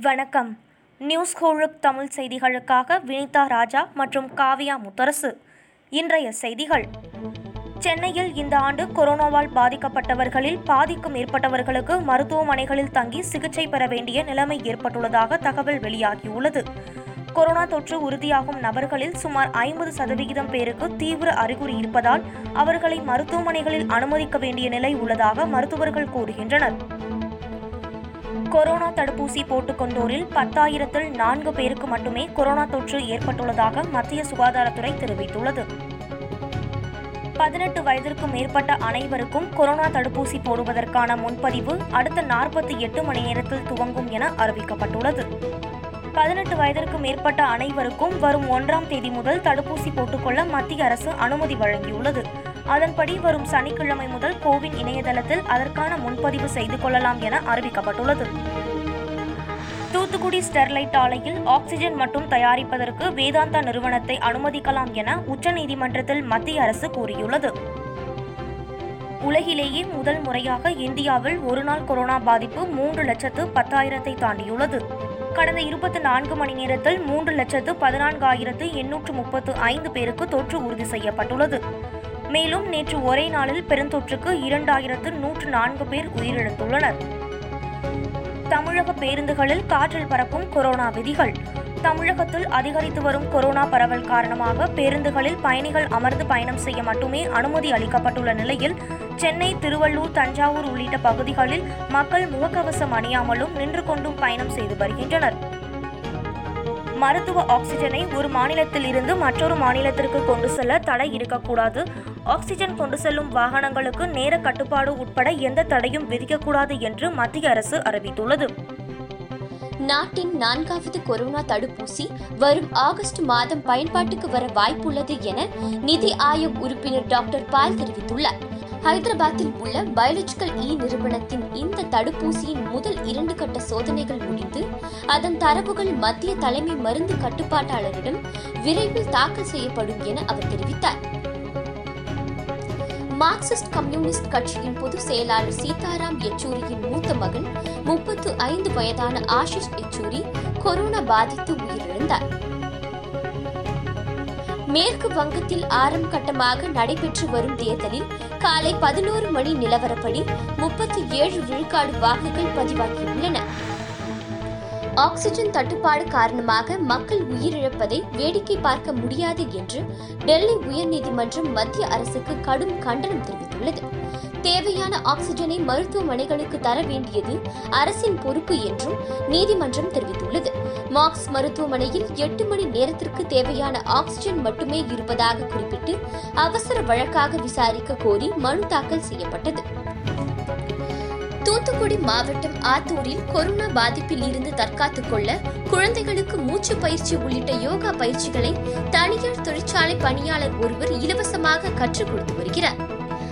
வணக்கம். நியூஸ் ஹோழுக் தமிழ் செய்திகளுக்காக வினிதா ராஜா மற்றும் காவியா முத்தரசு. இன்றைய செய்திகள். சென்னையில் இந்த ஆண்டு கொரோனாவால் பாதிக்கப்பட்டவர்களில் பாதிக்கும் மேற்பட்டவர்களுக்கு மருத்துவமனைகளில் தங்கி சிகிச்சை பெற வேண்டிய நிலைமை ஏற்பட்டுள்ளதாக தகவல் வெளியாகியுள்ளது. கொரோனா தொற்று உறுதியாகும் நபர்களில் சுமார் ஐம்பது சதவிகிதம் பேருக்கு தீவிர அறிகுறி இருப்பதால் அவர்களை மருத்துவமனைகளில் அனுமதிக்க வேண்டிய நிலை உள்ளதாக மருத்துவர்கள் கூறுகின்றனர். கொரோனா தடுப்பூசி போட்டுக்கொண்டோரில் பத்தாயிரத்தில் நான்கு பேருக்கு மட்டுமே கொரோனா தொற்று ஏற்பட்டுள்ளதாக மத்திய சுகாதாரத்துறை தெரிவித்துள்ளது. பதினெட்டு வயதிற்கு மேற்பட்ட அனைவருக்கும் கொரோனா தடுப்பூசி போடுவதற்கான முன்பதிவு அடுத்த நாற்பத்தி எட்டு மணி நேரத்தில் துவங்கும் என அறிவிக்கப்பட்டுள்ளது. பதினெட்டு வயதிற்கு மேற்பட்ட அனைவருக்கும் வரும் ஒன்றாம் தேதி முதல் தடுப்பூசி போட்டுக்கொள்ள மத்திய அரசு அனுமதி வழங்கியுள்ளது. அதன்படி வரும் சனிக்கிழமை முதல் கோவின் இணையதளத்தில் அதற்கான முன்பதிவு செய்து கொள்ளலாம் என அறிவிக்கப்பட்டுள்ளது. தூத்துக்குடி ஸ்டெர்லைட் ஆலையில் ஆக்சிஜன் மட்டும் தயாரிப்பதற்கு வேதாந்தா நிறுவனத்தை அனுமதிக்கலாம் என உச்சநீதிமன்றத்தில் மத்திய அரசு கூறியுள்ளது. உலகிலேயே முதல் முறையாக இந்தியாவில் ஒருநாள் கொரோனா பாதிப்பு மூன்று லட்சத்து பத்தாயிரத்தை தாண்டியுள்ளது. கடந்த இருபத்தி நான்கு மணி நேரத்தில் மூன்று லட்சத்து பதினான்காயிரத்து எண்ணூற்று முப்பத்து ஐந்து பேருக்கு தொற்று உறுதி செய்யப்பட்டுள்ளது. மேலும் நேற்று ஒரே நாளில் பெருந்தொற்றுக்கு இரண்டாயிரத்து நூற்று நான்கு பேர் உயிரிழந்துள்ளனர். தமிழக பேருந்துகளில் காற்றில் பறக்கும் கொரோனா விதிகள். தமிழகத்தில் அதிகரித்து வரும் கொரோனா பரவல் காரணமாக பேருந்துகளில் பயணிகள் அமர்ந்து பயணம் செய்ய மட்டுமே அனுமதி அளிக்கப்பட்டுள்ள நிலையில் சென்னை திருவள்ளூர் தஞ்சாவூர் உள்ளிட்ட பகுதிகளில் மக்கள் முகக்கவசம் அணியாமலும் நின்று கொண்டும் பயணம் செய்து வருகின்றனர். மருத்துவ ஆக்சிஜனை ஒரு மாநிலத்தில் இருந்து மற்றொரு மாநிலத்திற்கு கொண்டு செல்ல தடை இருக்கக்கூடாது. ஆக்சிஜன் கொண்டு செல்லும் வாகனங்களுக்கு நேர கட்டுப்பாடு உட்பட எந்த தடையும் விதிக்கக்கூடாது என்று மத்திய அரசு அறிவித்துள்ளது. நாட்டின் நான்காவது கொரோனா தடுப்பூசி வரும் ஆகஸ்ட் மாதம் பயன்பாட்டுக்கு வர வாய்ப்புள்ளது என நிதி ஆயோக் உறுப்பினர் டாக்டர் பால் தெரிவித்துள்ளார். ஹைதராபாத்தில் உள்ள பயாலஜிக்கல் இ நிறுவனத்தின் இந்த தடுப்பூசியின் முதல் இரண்டு கட்ட சோதனைகள் முடிந்து அதன் தரவுகள் மத்திய தலைமை மருந்து கட்டுப்பாட்டாளரிடம் விரைவில் தாக்கல் செய்யப்படும் என அவர் தெரிவித்தார். மார்க்சிஸ்ட் கம்யூனிஸ்ட் கட்சியின் பொதுச் செயலாளர் சீதாராம் யெச்சூரியின் மூத்த மகன் முப்பத்து ஐந்து வயதான ஆஷிஷ் யெச்சூரி கொரோனா பாதித்து உயிரிழந்தார். மேற்கு வங்கத்தில் ஆரம் கட்டமாக நடைபெற்று வரும் தேர்தலில் காலை பதினோரு மணி நிலவரப்படி முப்பத்தி ஏழு விழுக்காடு வாக்குகள் பதிவாகியுள்ளன. ஆக்சிஜன் தட்டுப்பாடு காரணமாக மக்கள் உயிரிழப்பதை வேடிக்கை பார்க்க முடியாது என்று டெல்லி உயர்நீதிமன்றம் மத்திய அரசுக்கு கடும் கண்டனம் தெரிவித்துள்ளது. தேவையான ஆக்சிஜனை மருத்துவமனைகளுக்கு தர வேண்டியது அரசின் பொறுப்பு என்றும் நீதிமன்றம் தெரிவித்துள்ளது. மார்க்ஸ் மருத்துவமனையில் எட்டு மணி நேரத்திற்கு தேவையான ஆக்சிஜன் மட்டுமே இருப்பதாக குறிப்பிட்டு அவசர வழக்காக விசாரிக்க கோரி மனு தாக்கல் செய்யப்பட்டது. தூத்துக்குடி மாவட்டம் ஆத்தூரில் கொரோனா பாதிப்பில் இருந்து தற்காத்துக் கொள்ள குழந்தைகளுக்கு மூச்சு பயிற்சி உள்ளிட்ட யோகா பயிற்சிகளை தனியார் தொழிற்சாலை பணியாளர் ஒருவர் இலவசமாக கற்றுக் கொடுத்து வருகிறார்.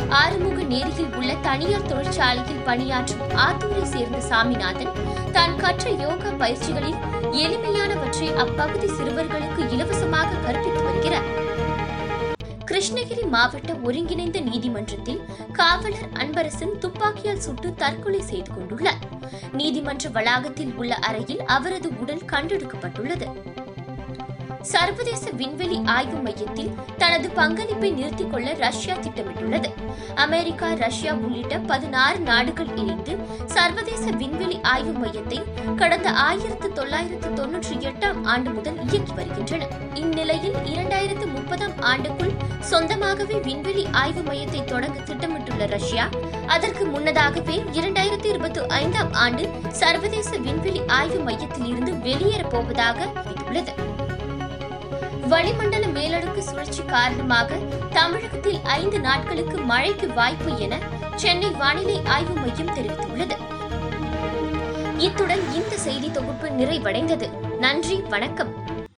ஆறுமுக நேரியில் உள்ள தனியார் தொழிற்சாலையில் பணியாற்றும் ஆத்தூரை சேர்ந்த சாமிநாதன் தான் கற்ற யோகா பயிற்சிகளில் எளிமையானவற்றை அப்பகுதி சிறுவர்களுக்கு இலவச கிருஷ்ணகிரி மாவட்ட ஒருங்கிணைந்த நீதிமன்றத்தில் காவலர் அன்பரசன் துப்பாக்கியால் சுட்டு தற்கொலை செய்து கொண்டுள்ளார். நீதிமன்ற வளாகத்தில் உள்ள அறையில் அவரது உடல் கண்டெடுக்கப்பட்டுள்ளது. சர்வதேச விண்வெளி ஆய்வு மையத்தில் தனது பங்களிப்பை நிறுத்திக் கொள்ள ரஷ்யா திட்டமிட்டுள்ளது. அமெரிக்கா ரஷ்யா உள்ளிட்ட பதினாறு நாடுகள் இணைந்து சர்வதேச விண்வெளி ஆய்வு மையத்தை கடந்த ஆயிரத்து தொள்ளாயிரத்து தொன்னூற்றி எட்டாம் ஆண்டு முதல் இயக்கி வருகின்றன. இந்நிலையில் இரண்டாயிரத்து முப்பதாம் ஆண்டுக்குள் சொந்தமாகவே விண்வெளி ஆய்வு மையத்தை தொடங்க திட்டமிட்டுள்ள ரஷ்யா அதற்கு முன்னதாகவே இரண்டாயிரத்தி இருபத்தி ஐந்தாம் ஆண்டு சர்வதேச விண்வெளி ஆய்வு மையத்தில் இருந்து வெளியேறப் போவதாக அறிவித்துள்ளது வளிமண்டல மேலடுக்கு சுழற்சி காரணமாக தமிழகத்தில் ஐந்து நாட்களுக்கு மழைக்கு வாய்ப்பு என சென்னை வானிலை ஆய்வு மையம் தெரிவித்துள்ளது. இத்துடன் இந்த செய்தி தொகுப்பு நிறைவடைந்தது. நன்றி வணக்கம்.